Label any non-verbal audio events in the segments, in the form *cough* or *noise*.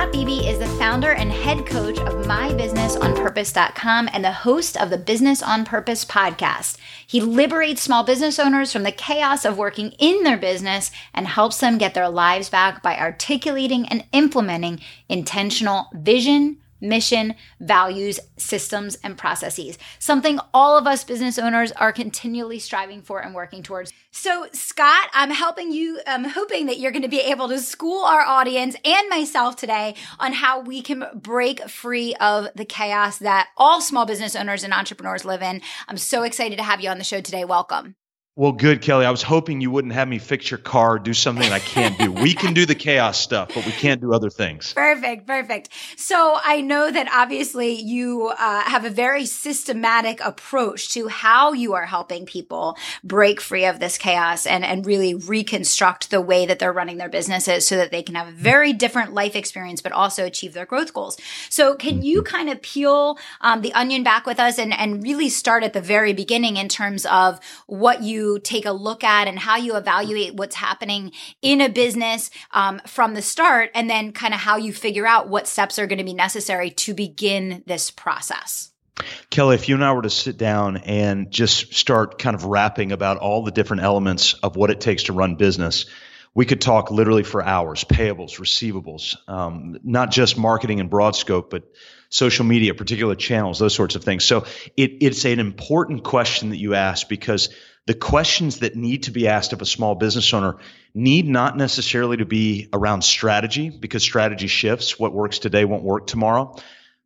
Scott Beebe is the founder and head coach of MyBusinessOnPurpose.com and the host of the Business on Purpose podcast. He liberates small business owners from the chaos of working in their business and helps them get their lives back by articulating and implementing intentional vision, mission, values, systems, and processes. Something all of us business owners are continually striving for and working towards. So, Scott, I'm helping you, I'm hoping that you're going to be able to school our audience and myself today on how we can break free of the chaos that all small business owners and entrepreneurs live in. I'm so excited to have you on the show today. Welcome. Well, good, Kelly. I was hoping you wouldn't have me fix your car, do something I can't do. we can do the chaos stuff, but we can't do other things. *laughs* Perfect, perfect. So I know that obviously you uh, have a very systematic approach to how you are helping people break free of this chaos and, and really reconstruct the way that they're running their businesses so that they can have a very different life experience, but also achieve their growth goals. So can you mm-hmm. kind of peel um, the onion back with us and, and really start at the very beginning in terms of what you take a look at and how you evaluate what's happening in a business um, from the start, and then kind of how you figure out what steps are going to be necessary to begin this process. Kelly, if you and I were to sit down and just start kind of rapping about all the different elements of what it takes to run business, we could talk literally for hours payables, receivables, um, not just marketing and broad scope, but social media, particular channels, those sorts of things. So it, it's an important question that you ask because the questions that need to be asked of a small business owner need not necessarily to be around strategy because strategy shifts. What works today won't work tomorrow.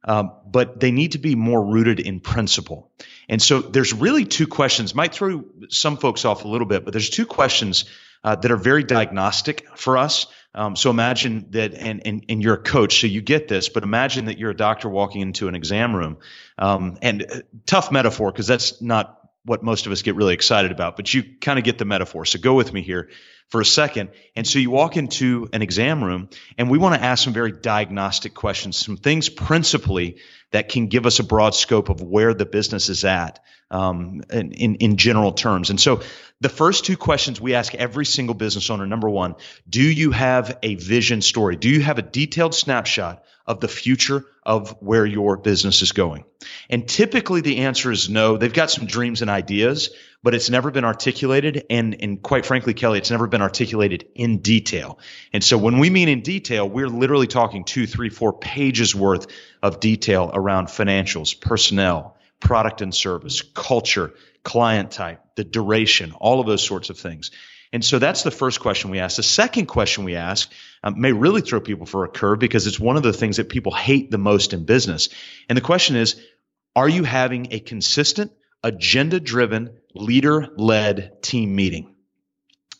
Um, but they need to be more rooted in principle. And so there's really two questions, might throw some folks off a little bit, but there's two questions uh, that are very diagnostic for us. Um, so imagine that, and, and, and you're a coach, so you get this, but imagine that you're a doctor walking into an exam room. Um, and uh, tough metaphor, because that's not what most of us get really excited about, but you kind of get the metaphor. So go with me here for a second. And so you walk into an exam room, and we want to ask some very diagnostic questions, some things principally that can give us a broad scope of where the business is at um, in, in, in general terms. And so the first two questions we ask every single business owner number one, do you have a vision story? Do you have a detailed snapshot of the future of where your business is going? And typically the answer is no. They've got some dreams and ideas, but it's never been articulated. And, and quite frankly, Kelly, it's never been articulated in detail. And so when we mean in detail, we're literally talking two, three, four pages worth of detail around financials, personnel, product and service, culture, client type, the duration, all of those sorts of things. And so that's the first question we ask. The second question we ask um, may really throw people for a curve because it's one of the things that people hate the most in business. And the question is, are you having a consistent, agenda driven, leader led team meeting?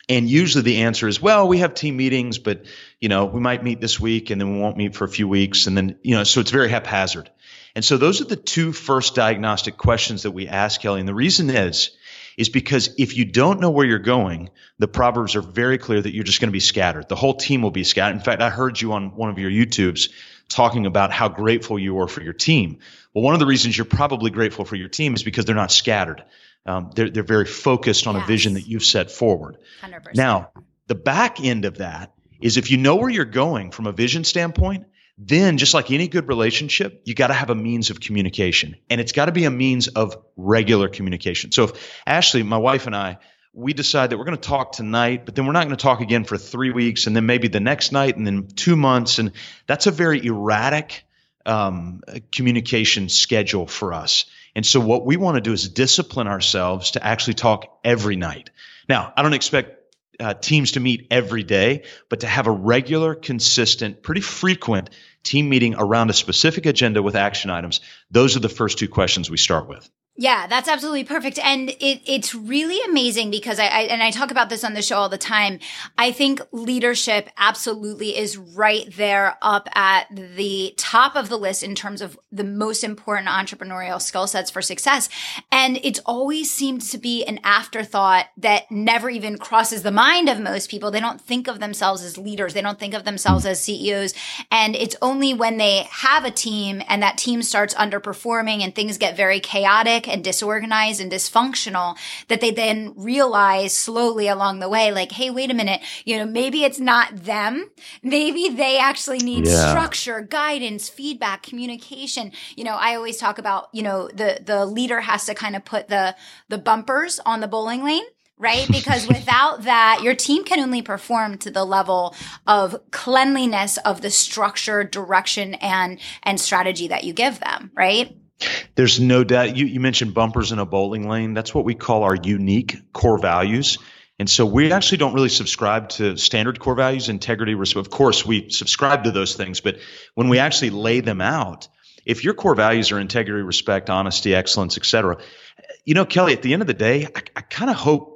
And usually the answer is, well, we have team meetings, but you know, we might meet this week and then we won't meet for a few weeks. And then, you know, so it's very haphazard. And so those are the two first diagnostic questions that we ask Kelly. And the reason is, is because if you don't know where you're going, the proverbs are very clear that you're just going to be scattered. The whole team will be scattered. In fact, I heard you on one of your YouTubes talking about how grateful you are for your team. Well, one of the reasons you're probably grateful for your team is because they're not scattered. Um, they're, they're very focused on yes. a vision that you've set forward. 100%. Now, the back end of that is if you know where you're going from a vision standpoint, then, just like any good relationship, you got to have a means of communication. And it's got to be a means of regular communication. So, if Ashley, my wife, and I, we decide that we're going to talk tonight, but then we're not going to talk again for three weeks, and then maybe the next night, and then two months. And that's a very erratic um, communication schedule for us. And so, what we want to do is discipline ourselves to actually talk every night. Now, I don't expect uh, teams to meet every day, but to have a regular, consistent, pretty frequent team meeting around a specific agenda with action items. Those are the first two questions we start with. Yeah, that's absolutely perfect. And it, it's really amazing because I, I, and I talk about this on the show all the time. I think leadership absolutely is right there up at the top of the list in terms of the most important entrepreneurial skill sets for success. And it's always seemed to be an afterthought that never even crosses the mind of most people. They don't think of themselves as leaders. They don't think of themselves as CEOs. And it's only when they have a team and that team starts underperforming and things get very chaotic chaotic and disorganized and dysfunctional that they then realize slowly along the way, like, hey, wait a minute, you know, maybe it's not them. Maybe they actually need yeah. structure, guidance, feedback, communication. You know, I always talk about, you know, the, the leader has to kind of put the, the bumpers on the bowling lane right? Because *laughs* without that, your team can only perform to the level of cleanliness of the structure, direction, and and strategy that you give them, right? There's no doubt. You, you mentioned bumpers in a bowling lane. That's what we call our unique core values. And so we actually don't really subscribe to standard core values, integrity, respect. Of course, we subscribe to those things, but when we actually lay them out, if your core values are integrity, respect, honesty, excellence, etc., you know, Kelly, at the end of the day, I, I kind of hope,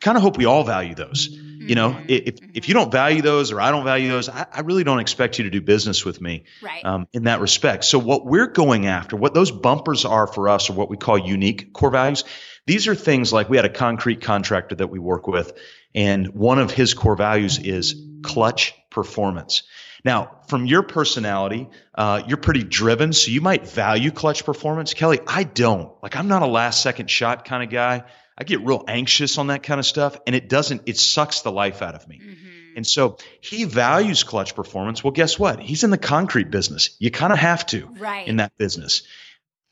kind of hope we all value those. You know, mm-hmm. if if you don't value those or I don't value those, I, I really don't expect you to do business with me right. um, in that respect. So what we're going after, what those bumpers are for us, are what we call unique core values. These are things like we had a concrete contractor that we work with, and one of his core values is clutch performance. Now, from your personality, uh, you're pretty driven, so you might value clutch performance. Kelly, I don't. Like, I'm not a last second shot kind of guy. I get real anxious on that kind of stuff, and it doesn't, it sucks the life out of me. Mm-hmm. And so he values clutch performance. Well, guess what? He's in the concrete business. You kind of have to right. in that business.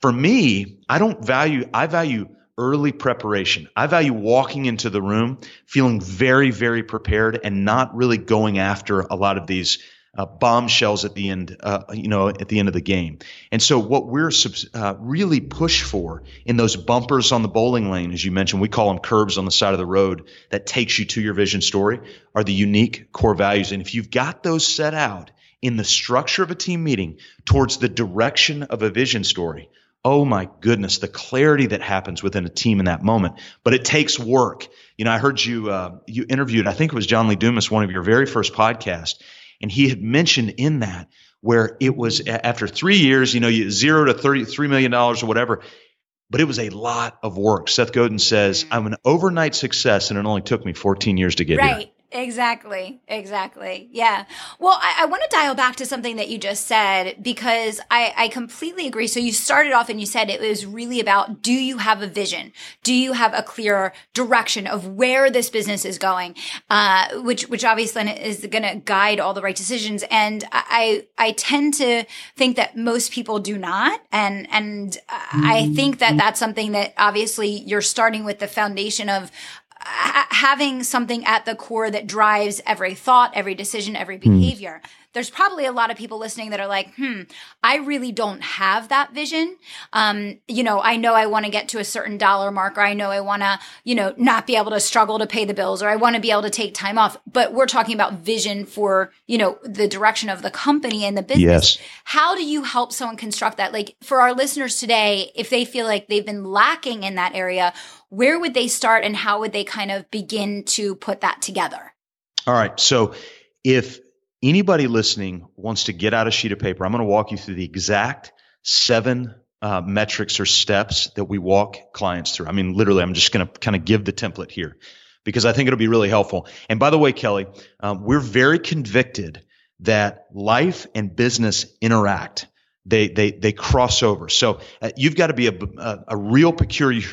For me, I don't value, I value early preparation. I value walking into the room feeling very, very prepared and not really going after a lot of these uh, bombshells at the end, uh, you know, at the end of the game. And so, what we're uh, really push for in those bumpers on the bowling lane, as you mentioned, we call them curbs on the side of the road that takes you to your vision story, are the unique core values. And if you've got those set out in the structure of a team meeting towards the direction of a vision story, oh my goodness, the clarity that happens within a team in that moment. But it takes work. You know, I heard you uh, you interviewed, I think it was John Lee Dumas, one of your very first podcasts, and he had mentioned in that where it was after three years, you know, zero to $33 million or whatever, but it was a lot of work. Seth Godin says, mm-hmm. I'm an overnight success and it only took me 14 years to get right. here. Exactly. Exactly. Yeah. Well, I, I want to dial back to something that you just said because I, I completely agree. So you started off and you said it was really about do you have a vision? Do you have a clear direction of where this business is going? Uh, which, which obviously is going to guide all the right decisions. And I, I tend to think that most people do not. And, and I think that that's something that obviously you're starting with the foundation of, having something at the core that drives every thought, every decision, every behavior. Mm. There's probably a lot of people listening that are like, hmm, I really don't have that vision. Um, you know, I know I want to get to a certain dollar mark, or I know I want to, you know, not be able to struggle to pay the bills, or I want to be able to take time off. But we're talking about vision for, you know, the direction of the company and the business. Yes. How do you help someone construct that? Like for our listeners today, if they feel like they've been lacking in that area, where would they start and how would they kind of begin to put that together? All right. So if anybody listening wants to get out a sheet of paper, I'm going to walk you through the exact seven uh, metrics or steps that we walk clients through. I mean, literally, I'm just going to kind of give the template here because I think it'll be really helpful. And by the way, Kelly, um, we're very convicted that life and business interact they they they cross over. So uh, you've got to be a, a, a real peculiar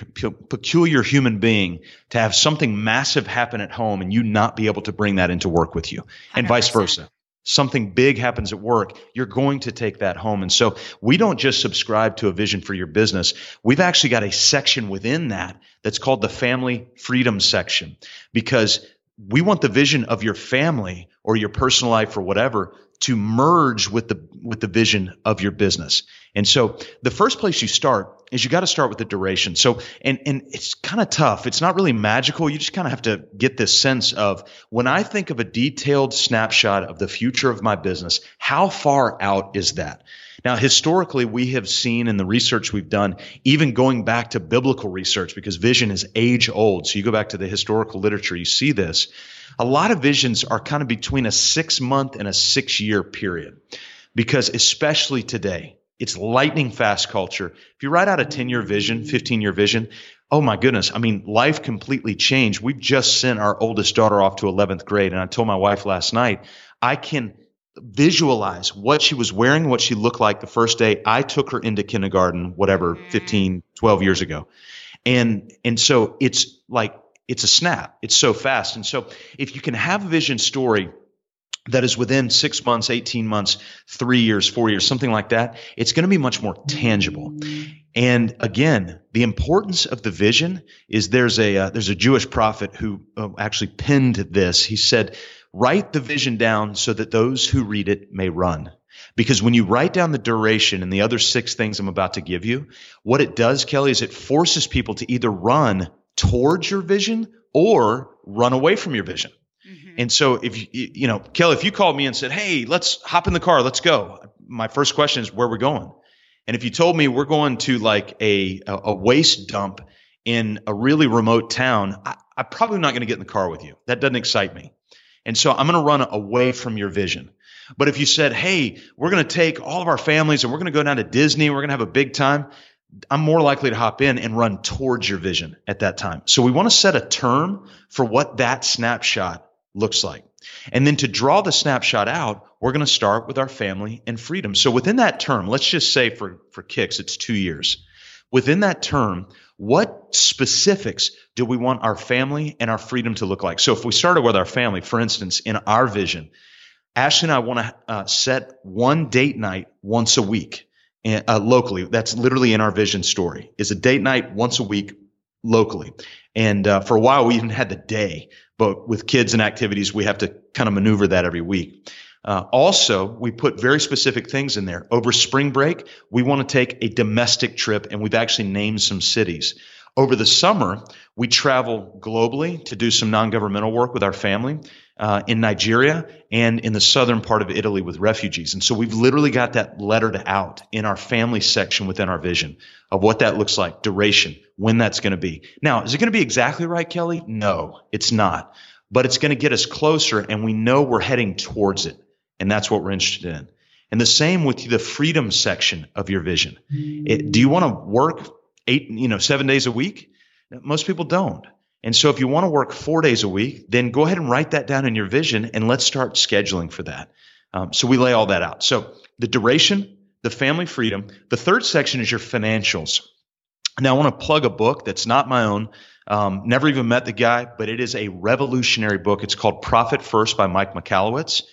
peculiar human being to have something massive happen at home and you not be able to bring that into work with you, and 100%. vice versa. Something big happens at work, you're going to take that home. And so we don't just subscribe to a vision for your business. We've actually got a section within that that's called the family freedom section because we want the vision of your family or your personal life or whatever to merge with the with the vision of your business. And so the first place you start is you got to start with the duration. So and and it's kind of tough. It's not really magical. You just kind of have to get this sense of when I think of a detailed snapshot of the future of my business, how far out is that? Now, historically, we have seen in the research we've done, even going back to biblical research, because vision is age old. So you go back to the historical literature, you see this. A lot of visions are kind of between a six month and a six year period, because especially today, it's lightning fast culture. If you write out a 10 year vision, 15 year vision, oh my goodness. I mean, life completely changed. We've just sent our oldest daughter off to 11th grade. And I told my wife last night, I can visualize what she was wearing, what she looked like the first day I took her into kindergarten, whatever, mm. 15, 12 years ago. And, and so it's like, it's a snap. It's so fast. And so if you can have a vision story that is within six months, 18 months, three years, four years, something like that, it's going to be much more tangible. And again, the importance of the vision is there's a uh, there's a Jewish prophet who uh, actually penned this. He said, "Write the vision down so that those who read it may run." Because when you write down the duration and the other six things I'm about to give you, what it does, Kelly, is it forces people to either run towards your vision or run away from your vision. Mm-hmm. And so if you, you know, Kelly, if you called me and said, Hey, let's hop in the car, let's go. My first question is where we're going. And if you told me we're going to like a, a waste dump in a really remote town, I, I'm probably not going to get in the car with you. That doesn't excite me. And so I'm going to run away from your vision. But if you said, Hey, we're going to take all of our families and we're going to go down to Disney, we're going to have a big time, I'm more likely to hop in and run towards your vision at that time. So we want to set a term for what that snapshot looks like. And then to draw the snapshot out, we're going to start with our family and freedom. So within that term, let's just say for, for kicks, it's two years. Within that term, what specifics do we want our family and our freedom to look like? So if we started with our family, for instance, in our vision, Ashley and I want to uh, set one date night once a week uh, locally. That's literally in our vision story. Is a date night once a week locally. And uh, for a while, we even had the day, but with kids and activities, we have to kind of maneuver that every week. Uh, also, we put very specific things in there. Over spring break, we want to take a domestic trip, and we've actually named some cities. Over the summer, we travel globally to do some non governmental work with our family uh, in Nigeria and in the southern part of Italy with refugees. And so we've literally got that lettered out in our family section within our vision of what that looks like, duration, when that's going to be. Now, is it going to be exactly right, Kelly? No, it's not. But it's going to get us closer, and we know we're heading towards it. And that's what we're interested in. And the same with the freedom section of your vision. It, do you want to work eight, you know, seven days a week? Most people don't. And so if you want to work four days a week, then go ahead and write that down in your vision and let's start scheduling for that. Um, so we lay all that out. So the duration, the family freedom. The third section is your financials. Now I want to plug a book that's not my own. Um, never even met the guy, but it is a revolutionary book. It's called Profit First by Mike Michalowicz.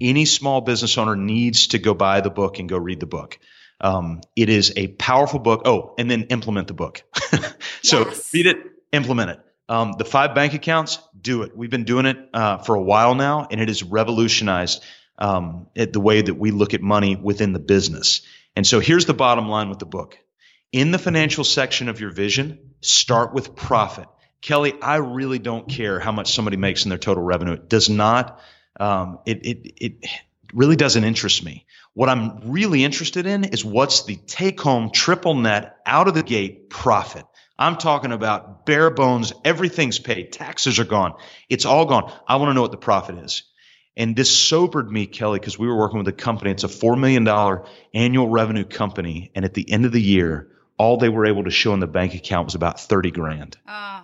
Any small business owner needs to go buy the book and go read the book. Um, it is a powerful book. Oh, and then implement the book. *laughs* so yes. read it, implement it. Um, the five bank accounts, do it. We've been doing it uh, for a while now, and it has revolutionized um, it, the way that we look at money within the business. And so here's the bottom line with the book. In the financial section of your vision, start with profit. Kelly, I really don't care how much somebody makes in their total revenue. It does not, um, it, it, it really doesn't interest me. What I'm really interested in is what's the take home triple net out of the gate profit. I'm talking about bare bones. Everything's paid. Taxes are gone. It's all gone. I want to know what the profit is. And this sobered me, Kelly, because we were working with a company. It's a $4 million annual revenue company. And at the end of the year, all they were able to show in the bank account was about 30 grand. Oh.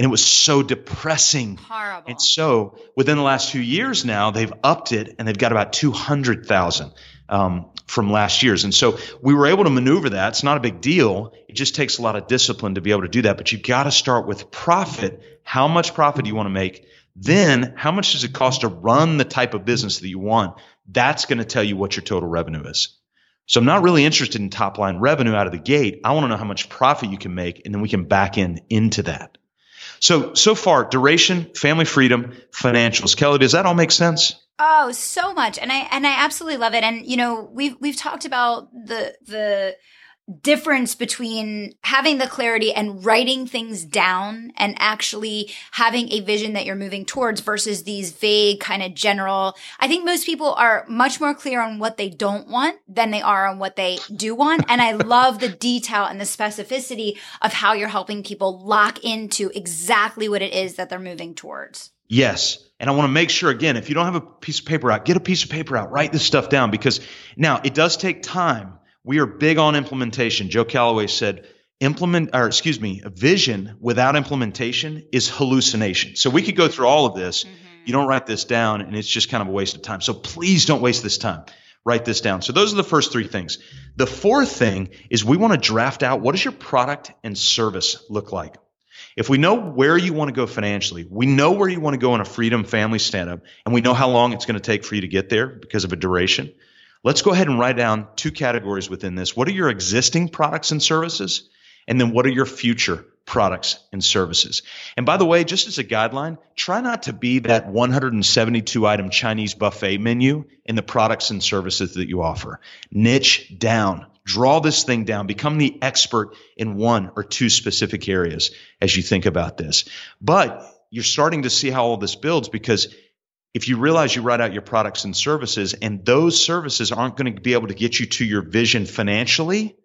And it was so depressing. Horrible. And so within the last few years now, they've upped it and they've got about 200,000 um, from last year's. And so we were able to maneuver that. It's not a big deal. It just takes a lot of discipline to be able to do that. But you've got to start with profit. How much profit do you want to make? Then how much does it cost to run the type of business that you want? That's going to tell you what your total revenue is. So I'm not really interested in top line revenue out of the gate. I want to know how much profit you can make and then we can back in into that. So, so far, duration, family freedom, financials. Kelly, does that all make sense? Oh, so much. And I and I absolutely love it. And you know, we've we've talked about the the difference between having the clarity and writing things down and actually having a vision that you're moving towards versus these vague kind of general. I think most people are much more clear on what they don't want than they are on what they do want. And I love the detail and the specificity of how you're helping people lock into exactly what it is that they're moving towards. Yes. And I want to make sure again, if you don't have a piece of paper out, get a piece of paper out, write this stuff down because now it does take time we are big on implementation. Joe Calloway said, implement, or excuse me, vision without implementation is hallucination. So we could go through all of this. Mm-hmm. You don't write this down and it's just kind of a waste of time. So please don't waste this time. Write this down. So those are the first three things. The fourth thing is we want to draft out what does your product and service look like? If we know where you want to go financially, we know where you want to go in a freedom family stand up, and we know how long it's going to take for you to get there because of a duration. Let's go ahead and write down two categories within this. What are your existing products and services? And then what are your future products and services? And by the way, just as a guideline, try not to be that 172 item Chinese buffet menu in the products and services that you offer. Niche down. Draw this thing down. Become the expert in one or two specific areas as you think about this. But you're starting to see how all this builds because if you realize you write out your products and services and those services aren't going to be able to get you to your vision financially,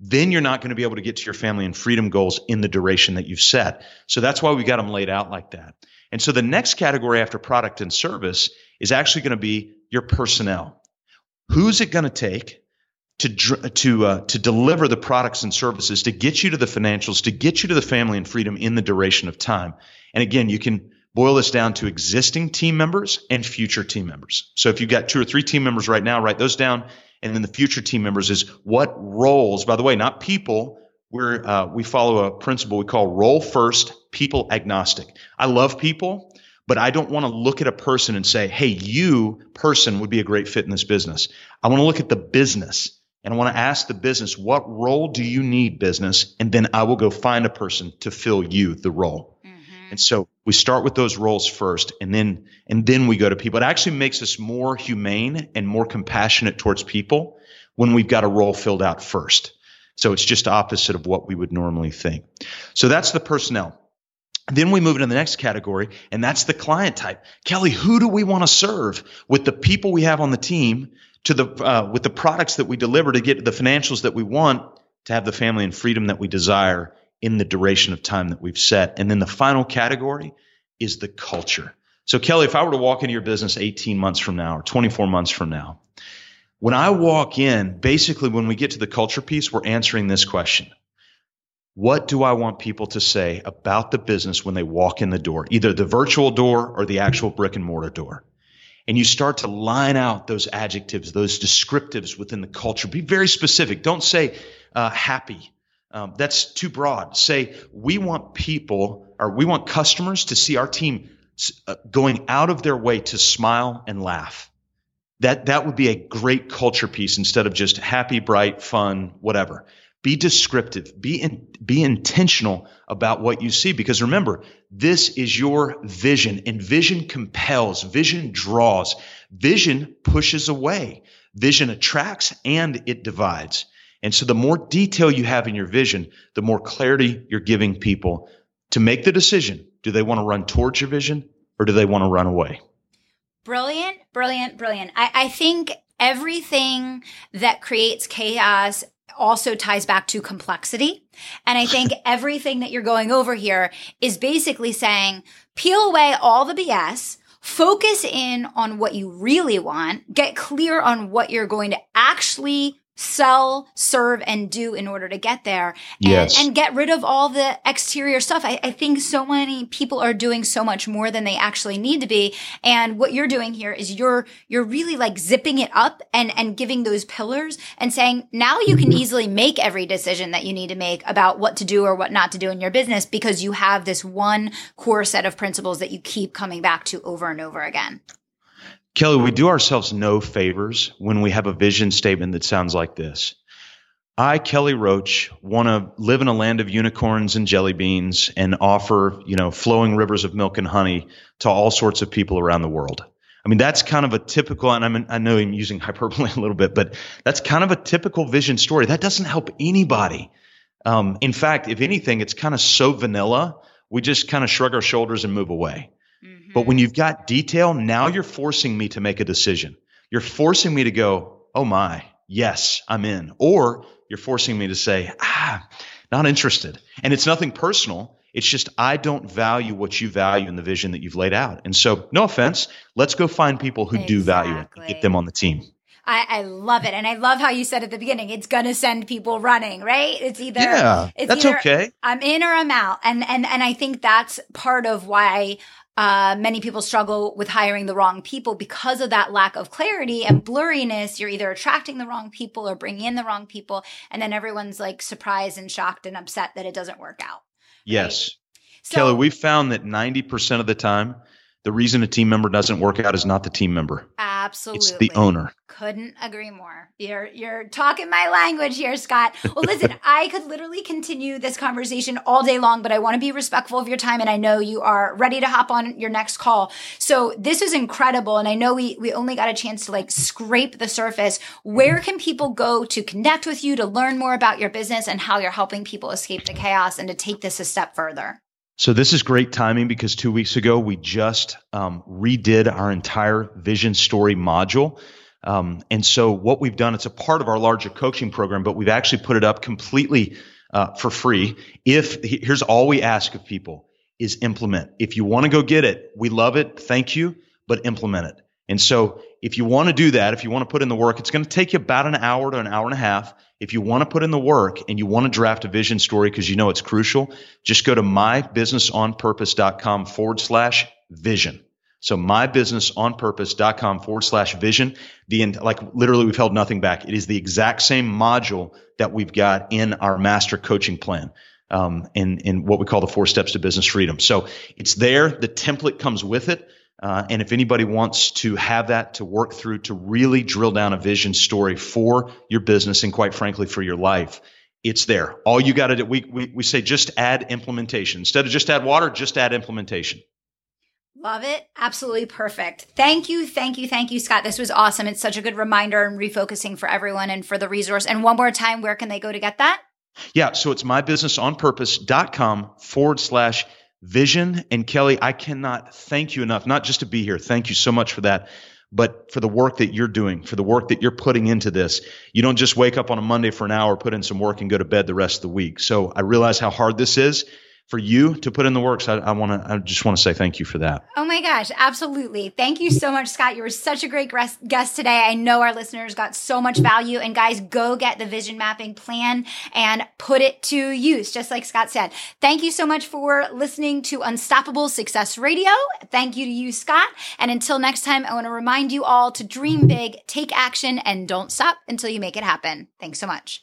then you're not going to be able to get to your family and freedom goals in the duration that you've set. So that's why we got them laid out like that. And so the next category after product and service is actually going to be your personnel. Who's it going to take to to uh, to deliver the products and services to get you to the financials, to get you to the family and freedom in the duration of time? And again, you can boil this down to existing team members and future team members. So if you've got two or three team members right now, write those down. And then the future team members is what roles, by the way, not people. We're, uh, we follow a principle we call role first, people agnostic. I love people, but I don't want to look at a person and say, Hey, you person would be a great fit in this business. I want to look at the business and I want to ask the business, what role do you need business? And then I will go find a person to fill you the role. And so we start with those roles first and then and then we go to people. It actually makes us more humane and more compassionate towards people when we've got a role filled out first. So it's just opposite of what we would normally think. So that's the personnel. Then we move into the next category, and that's the client type. Kelly, who do we want to serve with the people we have on the team to the uh, with the products that we deliver to get the financials that we want to have the family and freedom that we desire in the duration of time that we've set. And then the final category is the culture. So, Kelly, if I were to walk into your business 18 months from now or 24 months from now, when I walk in, basically, when we get to the culture piece, we're answering this question What do I want people to say about the business when they walk in the door, either the virtual door or the actual brick and mortar door? And you start to line out those adjectives, those descriptives within the culture. Be very specific. Don't say uh, happy um, that's too broad. Say we want people or we want customers to see our team uh, going out of their way to smile and laugh. That that would be a great culture piece instead of just happy, bright, fun, whatever. Be descriptive. Be in, be intentional about what you see because remember, this is your vision and vision compels, vision draws, vision pushes away, vision attracts and it divides. And so the more detail you have in your vision, the more clarity you're giving people to make the decision. Do they want to run towards your vision or do they want to run away? Brilliant, brilliant, brilliant. I, I think everything that creates chaos also ties back to complexity. And I think *laughs* everything that you're going over here is basically saying peel away all the BS, focus in on what you really want, get clear on what you're going to actually sell, serve, and do in order to get there. And, yes. and get rid of all the exterior stuff. I, I, think so many people are doing so much more than they actually need to be. And what you're doing here is you're, you're really like zipping it up and, and giving those pillars and saying, now you can mm-hmm. easily make every decision that you need to make about what to do or what not to do in your business because you have this one core set of principles that you keep coming back to over and over again. Kelly, we do ourselves no favors when we have a vision statement that sounds like this. I, Kelly Roach, want to live in a land of unicorns and jelly beans and offer, you know, flowing rivers of milk and honey to all sorts of people around the world. I mean, that's kind of a typical, and I'm, I know I'm using *laughs* hyperbole a little bit, but that's kind of a typical vision story. That doesn't help anybody. Um, in fact, if anything, it's kind of so vanilla, we just kind of shrug our shoulders and move away. Mm-hmm. But when you've got detail, now you're forcing me to make a decision. You're forcing me to go, oh my, yes, I'm in. Or you're forcing me to say, ah, not interested. And it's nothing personal. It's just I don't value what you value in the vision that you've laid out. And so, no offense, let's go find people who exactly. do value it and get them on the team. I, I, love it. And I love how you said at the beginning, it's going to send people running, right? It's either, yeah, it's that's either okay. I'm in or I'm out. And, and, and I think that's part of why uh, many people struggle with hiring the wrong people because of that lack of clarity and blurriness. You're either attracting the wrong people or bringing in the wrong people. And then everyone's like surprised and shocked and upset that it doesn't work out. Yes. So, Kelly, we found that 90% of the time, the reason a team member doesn't work out is not the team member. Absolutely. It's the owner. Couldn't agree more. You're you're talking my language here, Scott. Well, listen, *laughs* I could literally continue this conversation all day long, but I want to be respectful of your time and I know you are ready to hop on your next call. So, this is incredible and I know we we only got a chance to like scrape the surface. Where can people go to connect with you to learn more about your business and how you're helping people escape the chaos and to take this a step further? So this is great timing because two weeks ago we just um, redid our entire vision story module. Um, and so what we've done, it's a part of our larger coaching program, but we've actually put it up completely uh, for free. If here's all we ask of people is implement. If you want to go get it, we love it. Thank you, but implement it. And so if you want to do that, if you want to put in the work, it's going to take you about an hour to an hour and a half. If you want to put in the work and you want to draft a vision story because you know it's crucial, just go to mybusinessonpurpose.com forward slash vision. So mybusinessonpurpose.com forward slash vision. The end, like literally we've held nothing back. It is the exact same module that we've got in our master coaching plan. Um, in, in what we call the four steps to business freedom. So it's there. The template comes with it. Uh, and if anybody wants to have that to work through to really drill down a vision story for your business and quite frankly for your life, it's there. All you got to do, we, we, we say just add implementation. Instead of just add water, just add implementation. Love it. Absolutely perfect. Thank you. Thank you. Thank you, Scott. This was awesome. It's such a good reminder and refocusing for everyone and for the resource. And one more time, where can they go to get that? Yeah. So it's mybusinessonpurpose.com forward slash vision. And Kelly, I cannot thank you enough, not just to be here. Thank you so much for that, but for the work that you're doing, for the work that you're putting into this. You don't just wake up on a Monday for an hour, put in some work, and go to bed the rest of the week. So I realize how hard this is for you to put in the works. I, I want to. I just want to say thank you for that. Oh my gosh, absolutely! Thank you so much, Scott. You were such a great guest today. I know our listeners got so much value. And guys, go get the vision mapping plan and put it to use, just like Scott said. Thank you so much for listening to Unstoppable Success Radio. Thank you to you, Scott. And until next time, I want to remind you all to dream big, take action, and don't stop until you make it happen. Thanks so much.